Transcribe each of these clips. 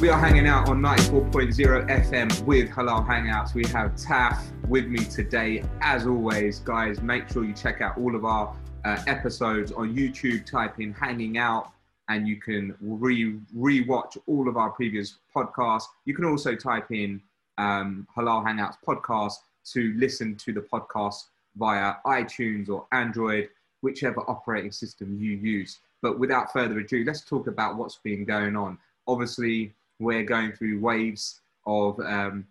We are hanging out on 94.0 FM with Halal Hangouts. We have Taf with me today. As always, guys, make sure you check out all of our uh, episodes on YouTube. Type in Hanging Out and you can re re-watch all of our previous podcasts. You can also type in um, Halal Hangouts podcast to listen to the podcast via iTunes or Android, whichever operating system you use. But without further ado, let's talk about what's been going on. Obviously, we're going through waves of um,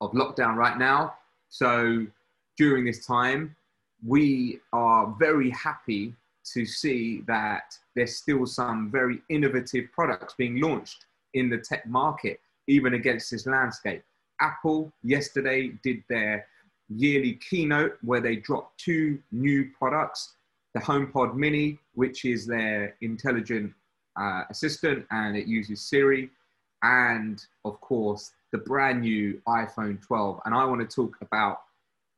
of lockdown right now. So during this time, we are very happy to see that there's still some very innovative products being launched in the tech market, even against this landscape. Apple yesterday did their yearly keynote where they dropped two new products the HomePod Mini, which is their intelligent uh, assistant and it uses Siri, and of course the brand new iPhone 12. And I want to talk about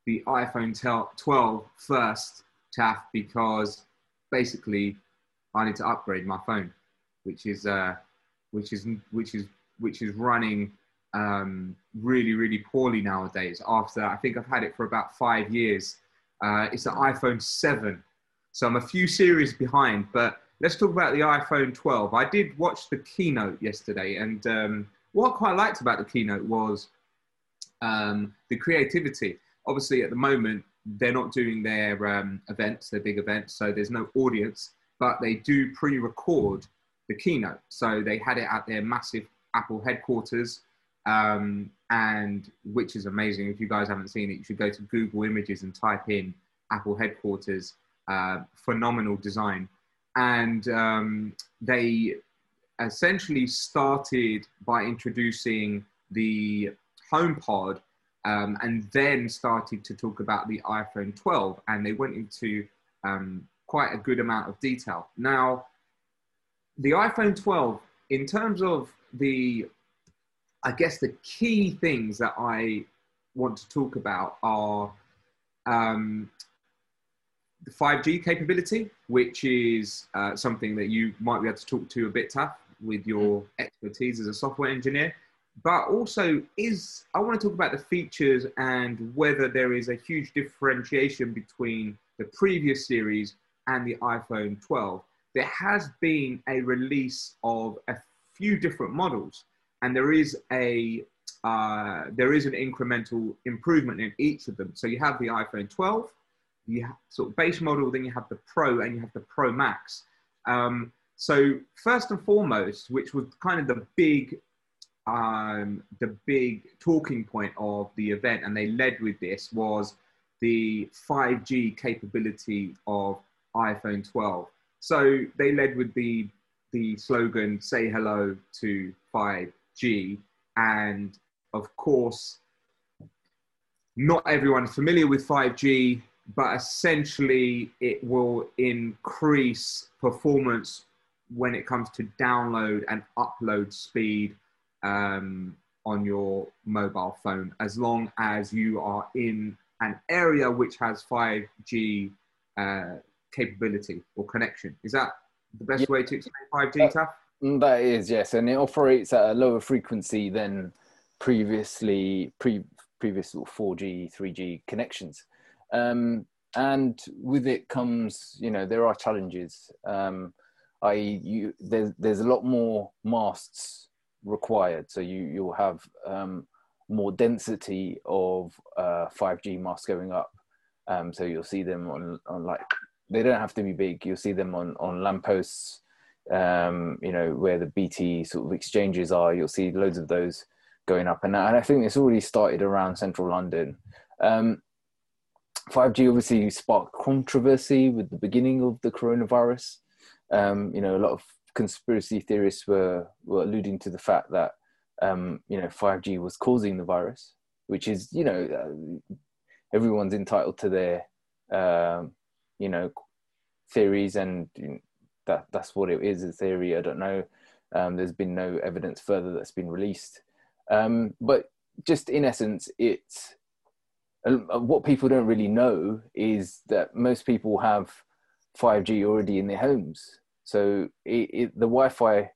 the iPhone 12 first, Taf, because basically I need to upgrade my phone, which is uh, which is which is which is running um, really really poorly nowadays. After I think I've had it for about five years. Uh, it's an iPhone 7, so I'm a few series behind. But let's talk about the iPhone 12. I did watch the keynote yesterday, and um, what I quite liked about the keynote was um, the creativity. Obviously, at the moment, they're not doing their um, events, their big events, so there's no audience, but they do pre-record the keynote. So they had it at their massive Apple headquarters, um, and which is amazing. If you guys haven't seen it, you should go to Google Images and type in Apple headquarters. Uh, phenomenal design, and um, they essentially started by introducing the HomePod um, and then started to talk about the iPhone 12, and they went into um, quite a good amount of detail. Now, the iPhone 12, in terms of the, I guess the key things that I want to talk about are um, the 5G capability, which is uh, something that you might be able to talk to a bit Taf with your expertise as a software engineer but also is I want to talk about the features and whether there is a huge differentiation between the previous series and the iPhone 12. There has been a release of a few different models, and there is a uh, there is an incremental improvement in each of them. So you have the iPhone 12, you have sort of base model, then you have the Pro, and you have the Pro Max. Um, so first and foremost, which was kind of the big um, the big talking point of the event, and they led with this, was the 5G capability of iPhone 12. So they led with the the slogan "Say hello to 5G," and of course, not everyone's familiar with 5G, but essentially it will increase performance when it comes to download and upload speed um, on your mobile phone as long as you are in an area which has 5G uh, capability or connection. Is that the best yeah. way to explain 5G, Taf? Mm, that is, yes. And it operates at a lower frequency than previously, pre, previous 4G, 3G connections. Um, and with it comes, you know, there are challenges. Um, I, you, there's, there's a lot more masts required. So you you'll have um, more density of uh, 5G masts going up. Um, so you'll see them on on like they don't have to be big. You'll see them on on lampposts. Um, you know where the BT sort of exchanges are. You'll see loads of those going up, and, and I think it's already started around central London. Um, 5G obviously sparked controversy with the beginning of the coronavirus. Um, you know, a lot of conspiracy theorists were, were alluding to the fact that um, you know 5G was causing the virus, which is you know uh, everyone's entitled to their um, you know theories, and that that's what it is a theory. I don't know. Um, there's been no evidence further that's been released, um, but just in essence, it's uh, what people don't really know is that most people have 5G already in their homes. So it, it, the Wi-Fi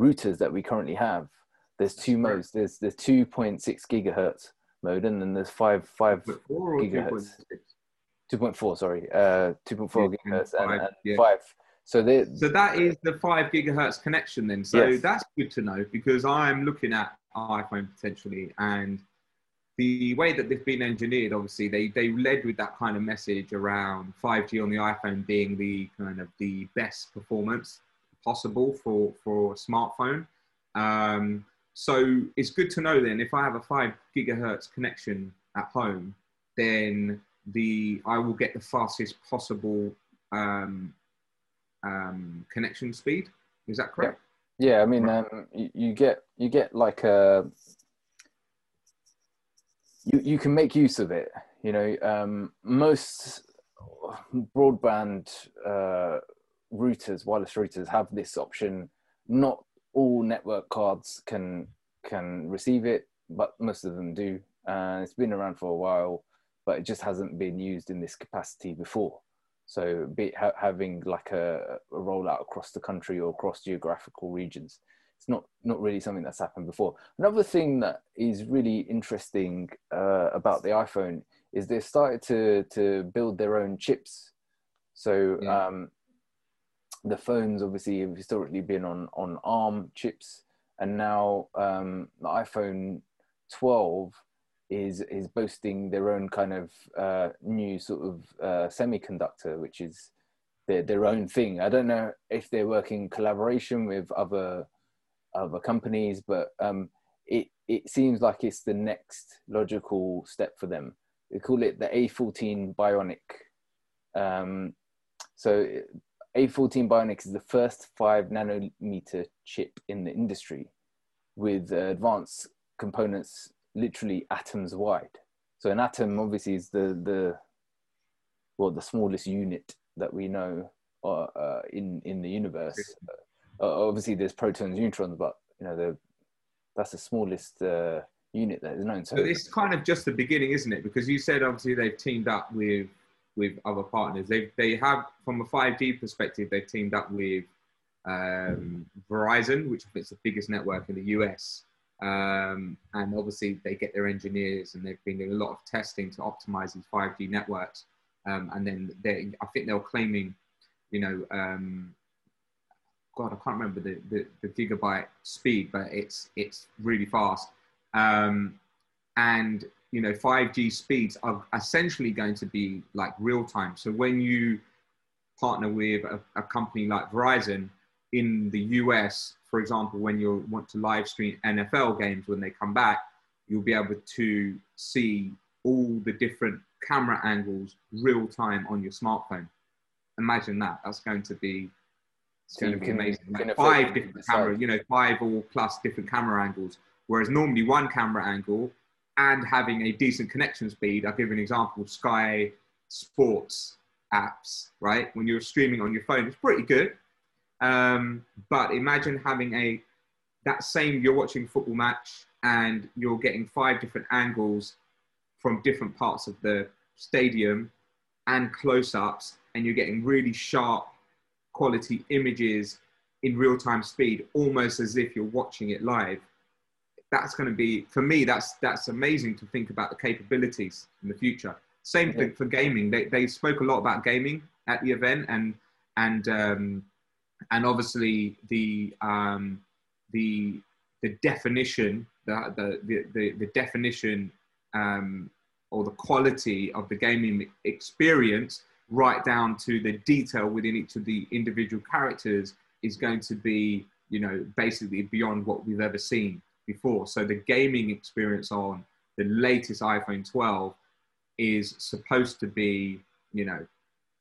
routers that we currently have, There's two modes. There's there's 2.6 gigahertz mode, and then there's five five gigahertz. 2.4, sorry, uh, 2.4 yeah, gigahertz and, and yeah. five. So so that is the five gigahertz connection then. So yes. that's good to know because I'm looking at iPhone potentially, and the way that they've been engineered, obviously, they they led with that kind of message around 5G on the iPhone being the kind of the best performance possible for for a smartphone. Um, so it's good to know then if I have a five gigahertz connection at home, then the I will get the fastest possible um, um, connection speed. Is that correct? Yeah, yeah I mean, um, you, get you get like a you you can make use of it. You know, um, most broadband uh, routers, wireless routers, have this option. Not all network cards can can receive it, but most of them do. Uh, it's been around for a while, but it just hasn't been used in this capacity before. So, be ha- having like a, a rollout across the country or across geographical regions, it's not not really something that's happened before. Another thing that is really interesting uh, about the iPhone is they've started to to build their own chips. So yeah. um, the phones obviously have historically been on on ARM chips, and now um, the iPhone 12 is is boasting their own kind of uh, new sort of uh, semiconductor, which is their their own thing. I don't know if they're working collaboration with other other companies, but um, it it seems like it's the next logical step for them. They call it the A14 Bionic. Um, so a14 Bionic is the first five nanometer chip in the industry with uh, advanced components literally atoms wide. So an atom obviously is the, the well, the smallest unit that we know uh, uh, in, in the universe. Uh, obviously there's protons, neutrons, but you know, the, that's the smallest uh, unit that is known. So it's kind of just the beginning, isn't it? Because you said obviously they've teamed up with with other partners. They they have from a 5G perspective, they've teamed up with um, Verizon, which is the biggest network in the US. Um, and obviously, they get their engineers, and they've been doing a lot of testing to optimize these 5G networks. Um, and then they, I think they're claiming, you know, um, God, I can't remember the, the, the, gigabyte speed, but it's it's really fast. Um, and you know 5G speeds are essentially going to be like real time. So when you partner with a, a, company like Verizon in the US, for example, when you want to live stream NFL games when they come back, you'll be able to see all the different camera angles real time on your smartphone. Imagine that. That's going to be so going to be amazing. Like five different camera, you know, five or plus different camera angles. Whereas normally one camera angle and having a decent connection speed. I'll give an example Sky Sports apps, right? When you're streaming on your phone, it's pretty good. Um, but imagine having a that same you're watching football match and you're getting five different angles from different parts of the stadium and close-ups and you're getting really sharp quality images in real-time speed almost as if you're watching it live. That's going to be for me that's that's amazing to think about the capabilities in the future. Same thing for gaming. They, they spoke a lot about gaming at the event and and um, and obviously the um, the the definition the the the, the definition um, or the quality of the gaming experience right down to the detail within each of the individual characters is going to be you know basically beyond what we've ever seen before. So the gaming experience on the latest iPhone 12 is supposed to be, you know,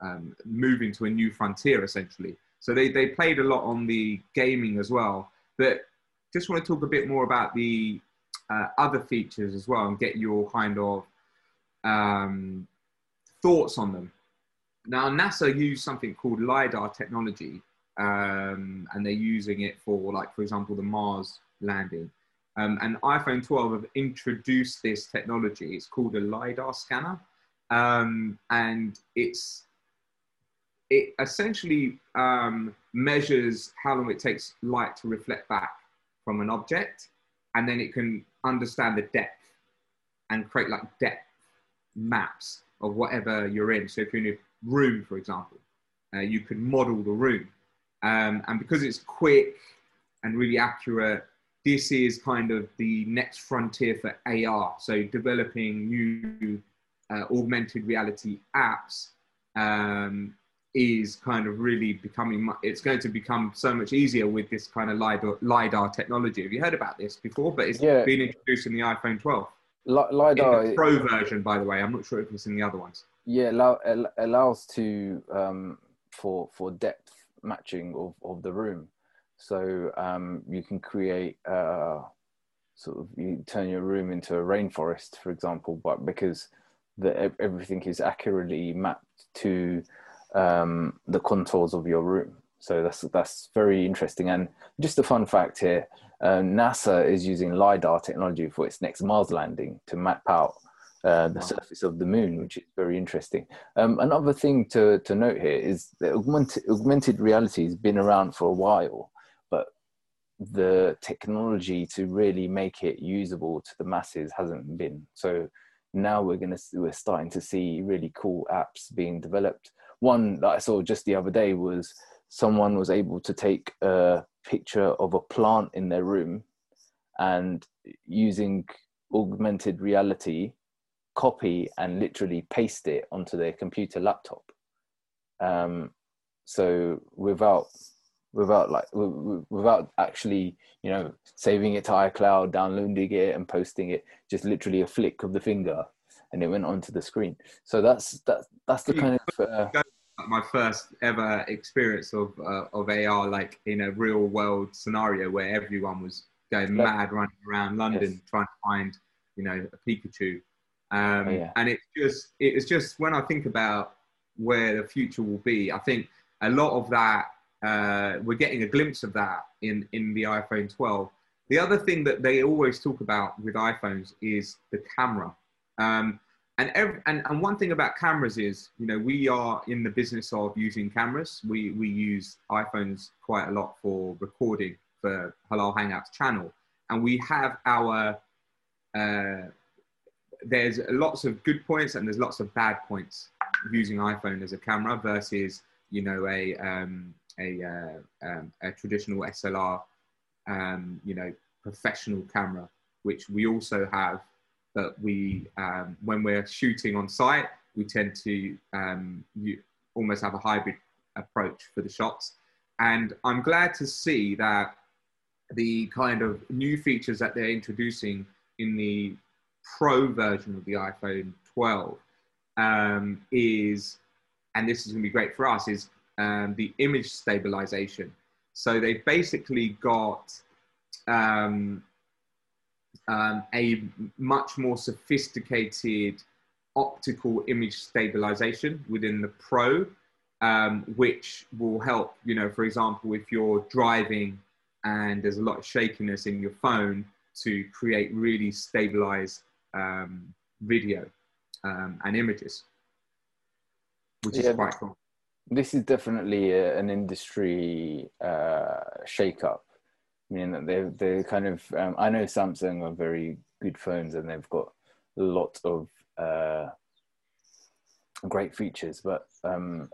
um, moving to a new frontier essentially. So they, they played a lot on the gaming as well. But just want to talk a bit more about the uh, other features as well and get your kind of um, thoughts on them. Now, NASA used something called LiDAR technology, um, and they're using it for, like, for example, the Mars landing. Um, and iPhone 12 have introduced this technology. It's called a LiDAR scanner. Um, and it's, it essentially um, measures how long it takes light to reflect back from an object. and then it can understand the depth and create like depth maps of whatever you're in. So if you're in room, for example, uh, you can model the room. Um, and because it's quick and really accurate, this is kind of the next frontier for AR. So developing new uh, augmented reality apps um, is kind of really becoming, it's going to become so much easier with this kind of LiDAR, LiDAR technology. Have you heard about this before? But it's yeah. been introduced in the iPhone 12. L- LiDAR. Pro version, by the way. I'm not sure if it's in the other ones. Yeah, allow, allows to, um, for, for depth matching of, of the room. So um, you can create uh, sort of you turn your room into a rainforest, for example, but because the, everything is accurately mapped to um, the contours of your room. So that's that's very interesting. And just a fun fact here: uh, NASA is using lidar technology for its next Mars landing to map out uh, the wow. surface of the moon, which is very interesting. Um, another thing to, to note here is that augmented, augmented reality has been around for a while, but the technology to really make it usable to the masses hasn't been. So now we're going to we're starting to see really cool apps being developed. One that I saw just the other day was someone was able to take a picture of a plant in their room and using augmented reality copy and literally paste it onto their computer laptop. Um, so without without like without actually you know saving it to iCloud, downloading it and posting it, just literally a flick of the finger and it went onto the screen. So that's that that's the kind of uh, my first ever experience of uh, of AR, like in a real world scenario where everyone was going mad running around London yes. trying to find you know a Pikachu um, oh, yeah. And it's just it's just when I think about where the future will be, I think a lot of that uh, we're getting a glimpse of that in in the iPhone 12. The other thing that they always talk about with iPhones is the camera. Um, and, every, and and one thing about cameras is, you know, we are in the business of using cameras. We we use iPhones quite a lot for recording for Halal Hangouts channel, and we have our uh, there's lots of good points and there's lots of bad points using iPhone as a camera versus you know a um, a, uh, um, a traditional SLR um, you know professional camera which we also have but we um, when we're shooting on site we tend to um, you almost have a hybrid approach for the shots. And I'm glad to see that the kind of new features that they're introducing in the Pro version of the iPhone 12 um, is, and this is going to be great for us, is um, the image stabilization. So they've basically got um, um, a much more sophisticated optical image stabilization within the Pro, um, which will help, you know, for example, if you're driving and there's a lot of shakiness in your phone to create really stabilized um, video um, and images, which yeah, is quite cool. This is definitely a, an industry uh, shake-up. I mean, they're, they kind of. Um, I know Samsung are very good phones, and they've got a lot of uh, great features, but um,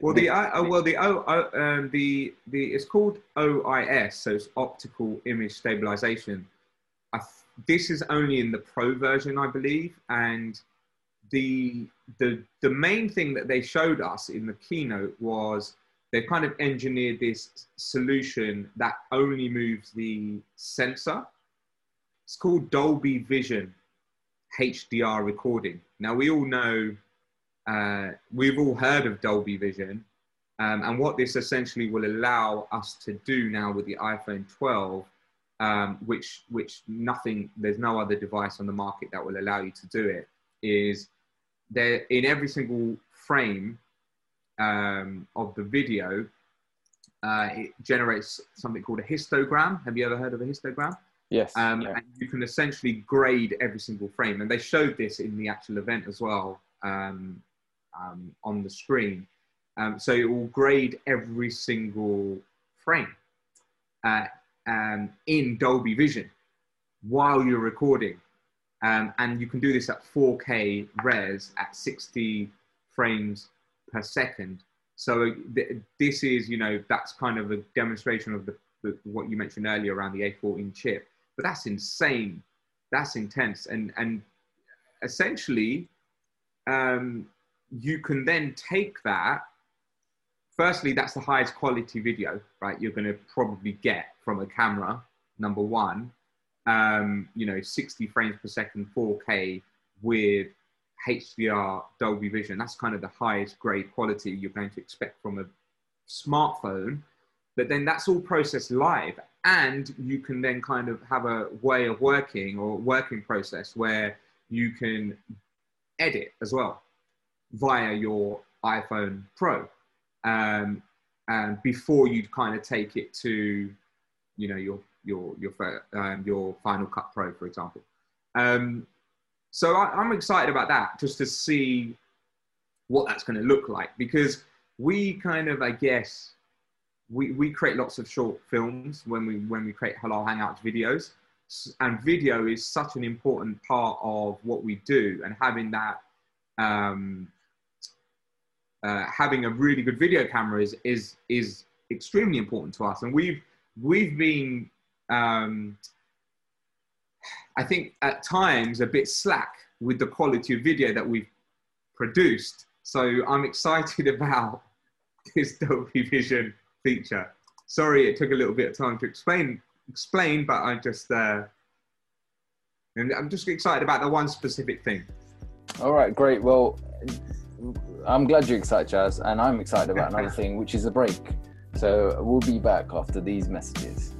well, the, uh, well the O um, the the it's called OIS, so it's optical image stabilization. I this is only in the pro version, I believe, and the the the main thing that they showed us in the keynote was they kind of engineered this solution that only moves the sensor. It's called Dolby Vision HDR recording. Now we all know, uh, we've all heard of Dolby Vision, um, and what this essentially will allow us to do now with the iPhone 12 um, which which nothing there's no other device on the market that will allow you to do it is there in every single frame um, of the video uh, it generates something called a histogram. Have you ever heard of a histogram? Yes um, yeah. and you can essentially grade every single frame. And they showed this in the actual event as well um, um, on the screen. Um, so it will grade every single frame. Uh, um, in Dolby Vision while you're recording. Um, and you can do this at 4K res at 60 frames per second. So th- this is, you know, that's kind of a demonstration of the, the, what you mentioned earlier around the A14 chip. But that's insane. That's intense. And and essentially, um, you can then take that. Firstly, that's the highest quality video, right? You're going to probably get from a camera. Number one, um, you know, 60 frames per second, 4K with HDR Dolby Vision. That's kind of the highest grade quality you're going to expect from a smartphone. But then that's all processed live. And you can then kind of have a way of working or working process where you can edit as well via your iPhone Pro. Um, and before you kind of take it to, you know, your your your um, your Final Cut Pro, for example. Um, so I, am excited about that, just to see what that's going to look like, because we kind of, I guess, we, we create lots of short films when we when we create Halal Hangouts videos, and video is such an important part of what we do, and having that. Um, uh, having a really good video camera is, is is extremely important to us, and we've we've been um, I think at times a bit slack with the quality of video that we've produced. So I'm excited about this Dolby Vision feature. Sorry, it took a little bit of time to explain, explain, but I just, uh, and I'm just excited about the one specific thing. All right, great. Well, I'm glad you're excited, Jazz, and I'm excited about another thing, which is a break. So we'll be back after these messages.